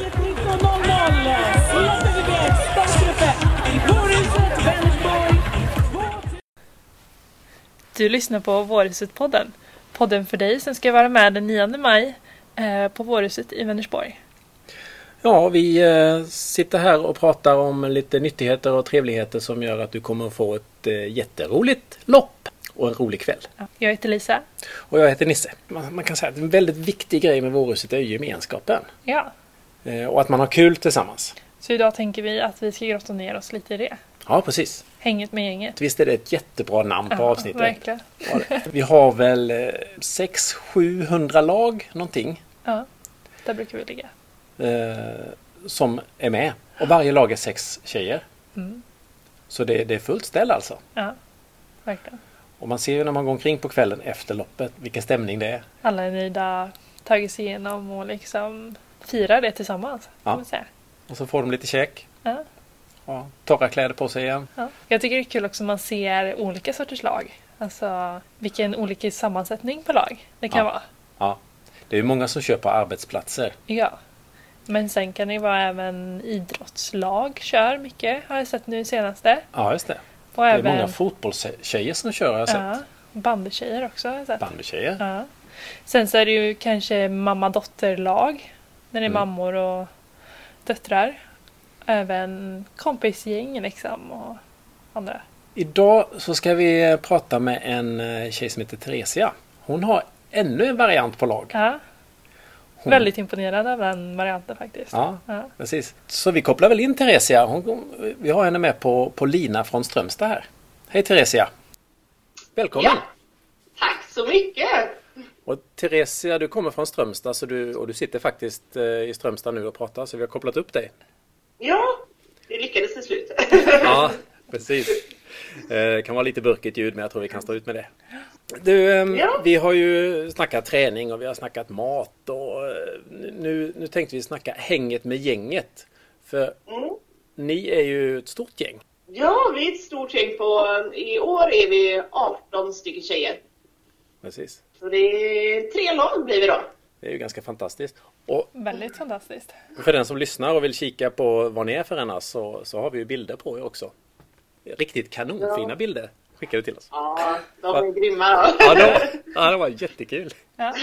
Laget 19.00. Lottens iväg. Startgruppen. Vårhuset, Vänersborg. Två- Du lyssnar på Vårhuset-podden. Podden för dig som ska vara med den 9 maj eh, på Vårhuset i Vänersborg. Ja, vi eh, sitter här och pratar om lite nyttigheter och trevligheter som gör att du kommer få ett eh, jätteroligt lopp och en rolig kväll. Ja, Jag heter Lisa. Och jag heter Nisse. Man, man kan säga att en väldigt viktig grej med Vårhuset är ju gemenskapen. Ja, och att man har kul tillsammans. så idag tänker vi att vi ska grotta ner oss lite i det. Ja, precis. Hänget med gänget. Visst är det ett jättebra namn på Ja, avsnittet? verkligen. Vi har väl 600-700 lag någonting Ja, där brukar vi ligga. eh, som är med. Och varje lag är sex tjejer. Mm. Så det, det är fullt ställ alltså. Ja, verkligen. Och man ser ju när man går omkring på kvällen efter loppet vilken stämning det är. Alla är nöjda, tagit sig igenom och liksom firar det tillsammans. Ja. Och så får de lite käk. Ja. Ja, torra kläder på sig igen. Ja. Jag tycker det är kul också att man ser olika sorters lag. Alltså vilken olika sammansättning på lag det kan Ja. vara. Ja. Det är ju många som köper arbetsplatser. Ja. Men sen kan det ju vara även idrottslag kör mycket har jag sett nu senaste. Ja, just det. Och Det är även många fotbollstjejer som kör har jag sett. ja, bandytjejer också har jag sett. Bandytjejer. Ja. Sen så är det ju kanske mamma-dotter-lag. När det är Mm. mammor och döttrar. Även kompisgäng liksom och andra. Idag så ska vi prata med en eh, tjej som heter Theresia. Hon har ännu en variant på lag. Ja, Hon, väldigt imponerad av den varianten faktiskt. Ja, Ja. precis. Så vi kopplar väl in Theresia. Hon, vi har henne med på, på lina från Strömstad här. Hej Theresia! Välkommen! Ja. Tack så mycket! Och Theresia, du kommer från Strömstad så du, och du sitter faktiskt eh, i Strömstad nu och pratar så vi har kopplat upp dig. Ja, det lyckades till slut. Ja, precis. Eh, Det kan vara lite burkigt ljud men jag tror vi kan stå ut med det. Du, ehm, Ja. vi har ju snackat träning och vi har snackat mat och eh, nu, nu tänkte vi snacka hänget med gänget. För Mm. ni är ju ett stort gäng. Ja, vi är ett stort gäng på... I år är vi 18 stycken tjejer. Precis. Så det är tre lag blir vi då. Det är ju ganska fantastiskt. Och Väldigt fantastiskt. för den som lyssnar och vill kika på vad ni är för ena så, så har vi ju bilder på er också. Riktigt kanonfina Ja. bilder skickade du till oss. Ja, de är grymma då. Ja, det var, ja, det var jättekul. Ja.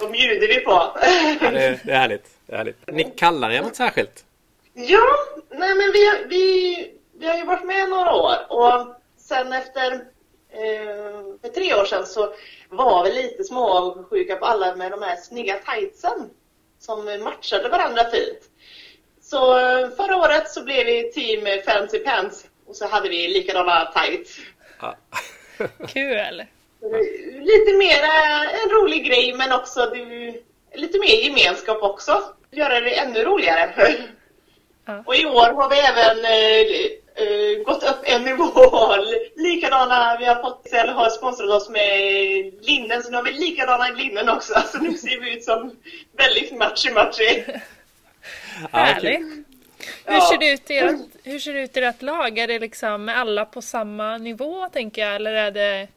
De bjuder vi på. Ja, det, det är härligt. Det är härligt. Ni kallar er något särskilt? Ja, nej men vi, vi, vi har ju varit med några år och sen efter för tre år sedan så var vi lite småsjuka på alla med de här snygga tightsen som matchade varandra fint. Så eh, förra året så blev vi team Fancy Pants och så hade vi likadana tights. Kul! Lite mer eh, en rolig grej men också lite mer gemenskap också. Göra det ännu roligare. Och i år har vi även eh, eh, gått upp en nivå. Likadana, vi har fått, eller har sponsrat oss med linnen, så nu har vi likadana linnen också. Så nu ser vi ut som väldigt matchy-matchy. Härligt! Hur ser det ut i ert, hur ser det ut i ert lag? Är det liksom alla på samma nivå tänker jag? Eller är det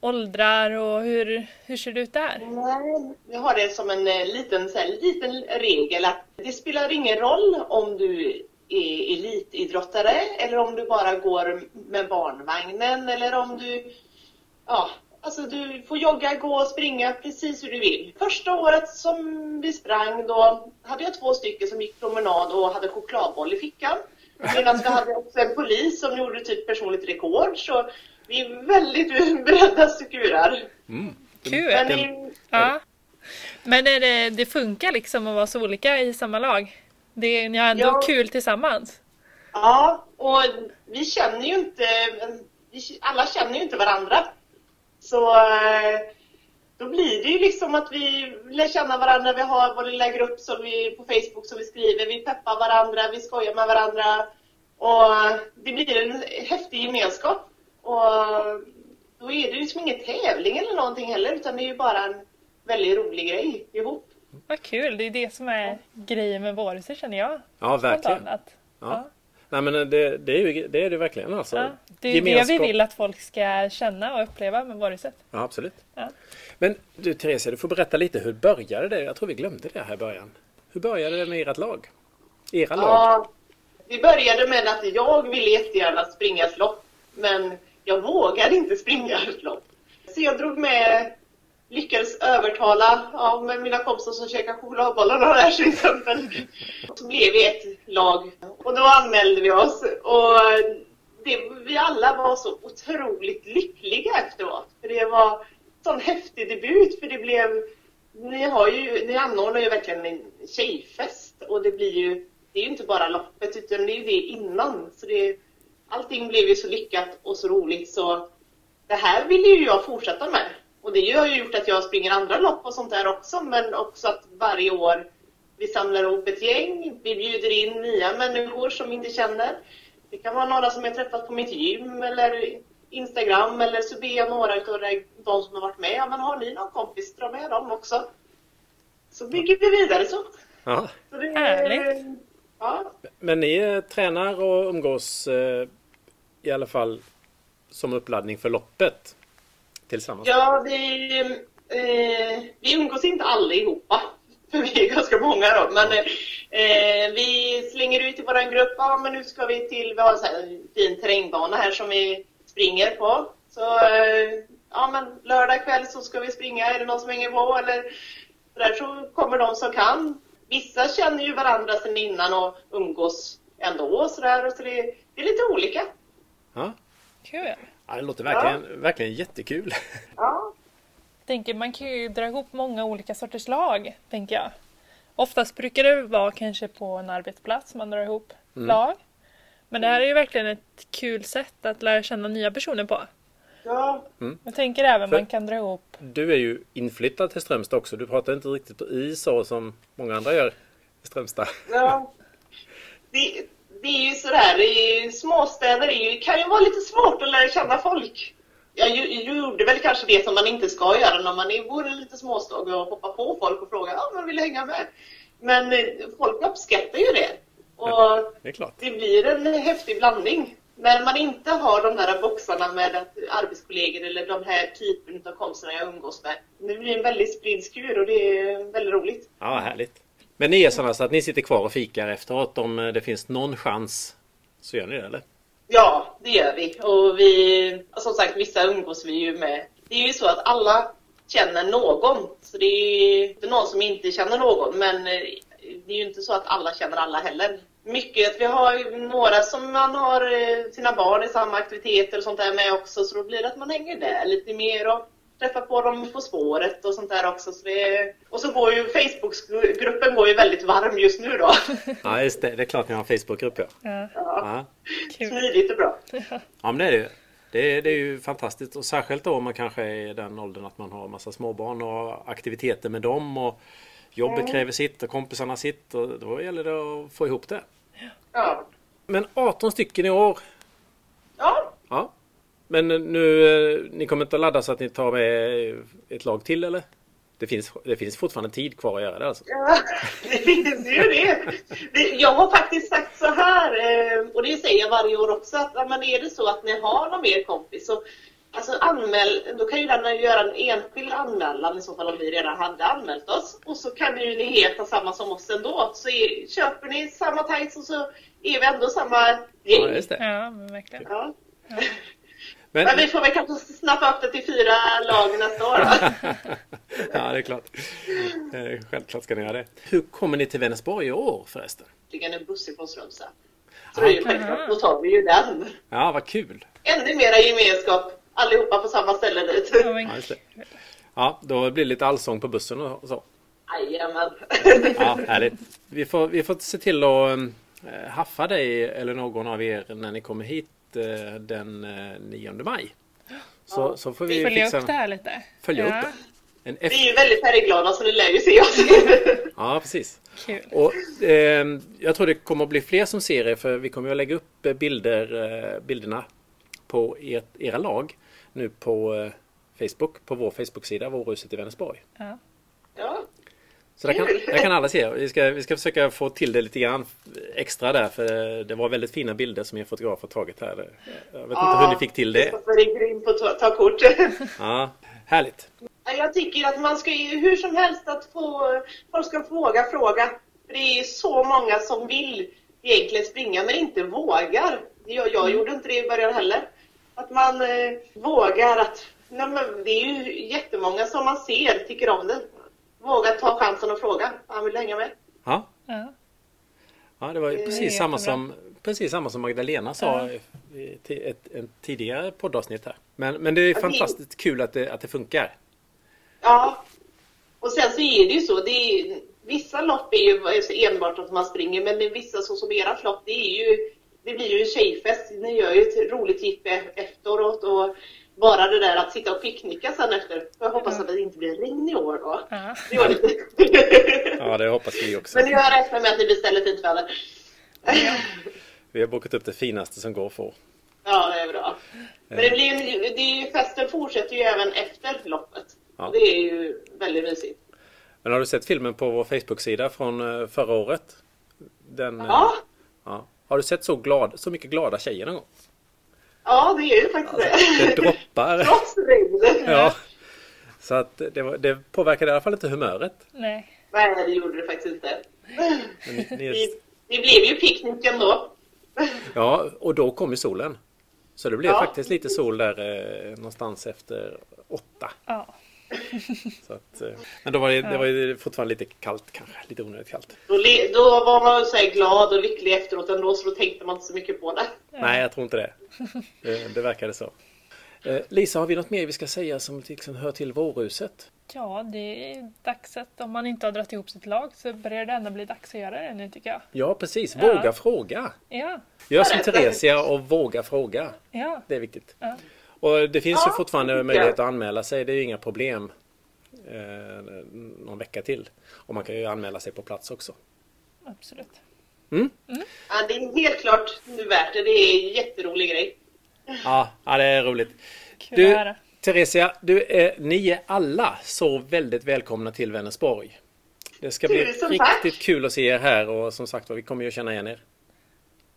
åldrar och hur, hur ser det ut där? Nej, vi har det som en eh, liten, så här, liten regel att det spelar ingen roll om du är elitidrottare eller om du bara går med barnvagnen eller om du Ja, alltså du får jogga, gå och springa precis hur du vill. Första året som vi sprang då hade jag två stycken som gick promenad och hade chokladboll i fickan. Medan vi hade också en polis som gjorde typ personligt rekord. Så vi är väldigt beredda skurar. Kul! Men det, Ja. Men är det, det funkar liksom att vara så olika i samma lag? Det, ni har ändå Ja. kul tillsammans? Ja, och vi känner ju inte, alla känner ju inte varandra. Så eh, då blir det ju liksom att vi lär känna varandra, vi har vår lilla grupp som vi, på Facebook som vi skriver, vi peppar varandra, vi skojar med varandra. Och det blir en häftig gemenskap. Och då är det ju liksom ingen tävling eller någonting heller, utan det är ju bara en väldigt rolig grej ihop. Vad kul, det är det som är grejen med Vårhuset känner jag. Ja, verkligen. Att, Ja. Nej men det, det, är ju, det är det verkligen alltså. Ja. Det är ju det vi Gemenskap. vill att folk ska känna och uppleva med Vårhuset. Ja, absolut. Ja. Men du Theresia, du får berätta lite hur började det? Jag tror vi glömde det här i början. Hur började det med ert lag? Era lag? Ja, vi började med att jag ville jättegärna springa ett lopp, men jag vågade inte springa ett lopp. Så jag drog med, lyckades övertala ja, med mina kompisar som käkade chokladbollar där till exempel. Så blev vi ett lag och då anmälde vi oss och det, vi alla var så otroligt lyckliga efteråt. För det var en sån häftig debut för det blev ni, har ju, ni anordnar ju verkligen en tjejfest och det blir ju, det är ju inte bara loppet utan det är ju det innan. Så det, allting blev ju så lyckat och så roligt så det här ville ju jag fortsätta med. Och det har ju gjort att jag springer andra lopp och sånt där också men också att varje år vi samlar ihop ett gäng, vi bjuder in nya människor som vi inte känner. Det kan vara några som jag träffat på mitt gym eller Instagram eller så ber jag några utav de som har varit med, ja men har ni någon kompis, dra med dem också. Så bygger vi vidare så. Ja. så det, Härligt. Ja, Men ni eh, tränar och umgås eh, i alla fall som uppladdning för loppet tillsammans? ja vi, eh, vi umgås inte allihopa. För vi är ganska många då. Men eh, vi slänger ut i våran grupp, ja men nu ska vi till, vi har en fin terrängbana här som vi springer på. Så eh, ja men lördag kväll så ska vi springa, är det någon som hänger på eller så där så kommer de som kan. Vissa känner ju varandra sedan innan och umgås ändå och sådär. Så det, det är lite olika. Ja. Kul! Ja det låter verkligen, verkligen jättekul. Ja. Tänker man kan ju dra ihop många olika sorters lag, tänker jag. Oftast brukar det vara kanske på en arbetsplats man drar ihop lag. Men det här är ju verkligen ett kul sätt att lära känna nya personer på. Ja, Jag tänker även För- man kan dra ihop Du är ju inflyttad till Strömstad också. Du pratar inte riktigt på i så som många andra gör i Strömstad. Ja. Det, det är ju sådär, i småstäder är ju, kan ju vara lite svårt att lära känna folk. Jag gjorde väl kanske det som man inte ska göra när man är, bor i en liten småstad och hoppa på folk och fråga ja, men vill du hänga med? Men eh, folk uppskattar ju det. Och Det är klart. det blir en häftig blandning. När man inte har de där boxarna med att arbetskollegor eller de här typen av kompisarna jag umgås med. Det blir en väldigt spridd skur och det är väldigt roligt. Ja, härligt. Men ni är sådana så att ni sitter kvar och fikar efteråt om eh, det finns någon chans så gör ni det eller? Ja, det gör vi. Och vi, som sagt, vissa umgås vi ju med. Det är ju så att alla känner någon. Så det är ju inte någon som inte känner någon. Men eh, det är ju inte så att alla känner alla heller. Mycket att vi har några som man har eh, sina barn i samma aktiviteter och sånt där med också. Så då blir det att man hänger där lite mer och träffar på dem på spåret och sånt där också. Så det, och så går ju Facebookgruppen går ju väldigt varm just nu då. Ja, just det. Det är klart ni har en Facebookgrupp ja. Ja, Ja, kul. Smidigt och bra. ja men det är det ju. Det är, det är ju fantastiskt och särskilt då om man kanske är i den åldern att man har massa småbarn och aktiviteter med dem och jobbet kräver sitt och kompisarna sitt och då gäller det att få ihop det. Ja. Men 18 stycken i år. Ja, Ja. Men nu, eh, ni kommer inte att ladda så att ni tar med ett lag till eller? Det finns, det finns fortfarande tid kvar att göra det alltså. Ja, det finns ju det. Jag har faktiskt sagt så här, eh, och det säger jag varje år också, att ja, men är det så att ni har någon mer kompis så alltså anmäl, då kan ju den göra en enskild anmälan i så fall om vi redan hade anmält oss. Och så kan ju ni heta samma som oss ändå. Så är, köper ni samma tights och så är vi ändå samma Ja, gäng. just det. Ja, men verkligen. Ja. Men, Men vi får väl kanske snappa upp det till fyra lag nästa år ja, det är klart. Eh, Självklart ska ni göra det. Hur kommer ni till Vänersborg i år förresten? Det är en buss ifrån Strömstad. Så det är ju självklart, då tar vi ju den. Ja, vad kul! ännu mera gemenskap. Allihopa på samma ställe dit. Ja, just det. Ja, då blir det lite allsång på bussen och så. Jajamän. Ja, härligt. Vi får, vi får se till att eh, haffa dig eller någon av er när ni kommer hit den eh, 9 maj. Så, så får vi följa fixa upp det här lite. Följa ja, upp det. En Vi efter... är ju väldigt färgglada så ni lär ju se oss. Ja, precis. Kul. Och, eh, jag tror det kommer att bli fler som ser er för vi kommer att lägga upp eh, bilder, eh, bilderna på ert, era lag nu på eh, Facebook, på vår Facebook-sida, Vårhuset i Vänersborg. Ja. Ja. Så det kan, det kan alla se. Vi ska, vi ska försöka få till det lite grann extra där för det var väldigt fina bilder som er fotograf har tagit här. Jag vet inte hur ni fick till det. Kristoffer är grym på att ta, kort. Ja, härligt. Jag tycker att man ska ju hur som helst att få, folk ska våga fråga. För Det är så många som vill egentligen springa men inte vågar. Jag, jag gjorde inte det i början heller. Att man eh, vågar att, nej det är ju jättemånga som man ser tycker om det. Våga ta chansen och fråga. Han vill hänga med. Ja, Ja. ja det var ju precis samma, som, precis samma som Magdalena sa i i ett, ett, ett tidigare poddavsnitt här. Men, men det är fantastiskt kul att det, att det funkar. Ja. Och sen så är det ju så. Det är, vissa lopp är ju enbart att man springer men det är vissa så som ert lopp det är ju det blir ju en tjejfest. Ni gör ju ett roligt jippo efteråt och bara det där att sitta och picknicka sen efter. Jag hoppas att det inte blir regn i år då. Ja. Det lite... Ja, det hoppas vi också. Men jag räknar med att det blir stället fint väder. Vi har bokat upp det finaste som går att få. Ja, det är bra. Men det blir ju, det är ju, festen fortsätter ju även efter loppet. Ja. Det är ju väldigt mysigt. Men har du sett filmen på vår Facebook-sida från eh, förra året? Den, eh, Ja, ja. Har du sett så, glad, så mycket glada tjejer någon gång? Ja det är ju faktiskt Det det. droppar. Trots regnet. Ja. Så att det, var, det påverkade i alla fall inte humöret. Nej. Nej, det gjorde det faktiskt inte. Men ni, ni, Det, det blev ju picknick ändå. ja, och då kom ju solen. Så det blev Ja. faktiskt lite sol där eh, någonstans efter åtta. Ja. Så att, eh, men då var det, det var ju fortfarande lite kallt kanske. Lite onödigt kallt. Då, då var man så här glad och lycklig efteråt ändå, så då tänkte man inte så mycket på det. Nej, jag tror inte det. Det, det verkade så. Eh, Lisa, har vi något mer vi ska säga som liksom hör till vårruset? ja, det är dags att om man inte har dragit ihop sitt lag så börjar det ändå bli dags att göra det nu tycker jag. Ja, precis. Ja. Våga fråga. Ja, Gör som Theresia och våga fråga. ja, Det är viktigt. Ja. Och det finns ju Ja, fortfarande tycker möjlighet att anmäla sig. Det är ju inga problem. Eh, någon vecka till. Och man kan ju anmäla sig på plats också. absolut. Ja, det är helt klart nu värt det. Det är en jätterolig grej. Ja, ja det är roligt. Kul Du. Theresia, du är, ni är alla så väldigt välkomna till Vänersborg. Det ska bli Tusen riktigt tack. kul att se er här och som sagt var, vi kommer ju att känna igen er.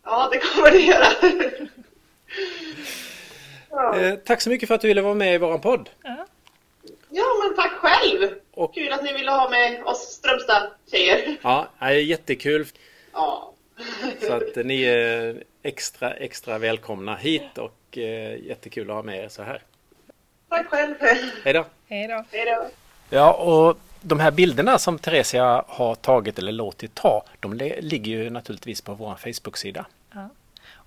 Ja, det kommer det göra. Ja, Eh, tack så mycket för att du ville vara med i våran podd. Ja, ja men tack själv. Och- Kul att ni ville ha med oss Strömstad-tjejer. Ja, det är jättekul. Ja. Så att ni är extra, extra välkomna hit och eh, jättekul att ha med er så här. Tack själv. Hej då! hej då. Hej då. Ja, och de här bilderna som Theresia har tagit eller låtit ta, de ligger ju naturligtvis på vår Facebook-sida.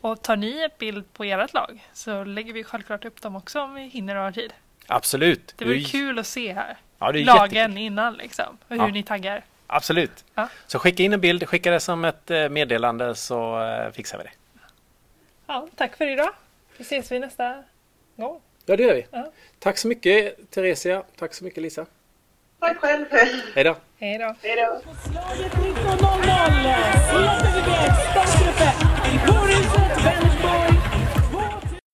Och tar ni en bild på ert lag så lägger vi självklart upp dem också om vi hinner och har tid. Absolut! Det vore kul att se här. Ja, det är Lagen jättekul. innan liksom. Och hur Ja. ni taggar. Absolut! Ja. Så skicka in en bild, skicka det som ett eh, meddelande så eh, fixar vi det. Ja, tack för idag. Vi ses vi nästa gång. Ja, det gör vi. Ja. Tack så mycket Theresia. Tack så mycket Lisa. Tack själv. Hej då! Hej då. Hej då. Slaget 19.00 Forty, forty, advantage boy?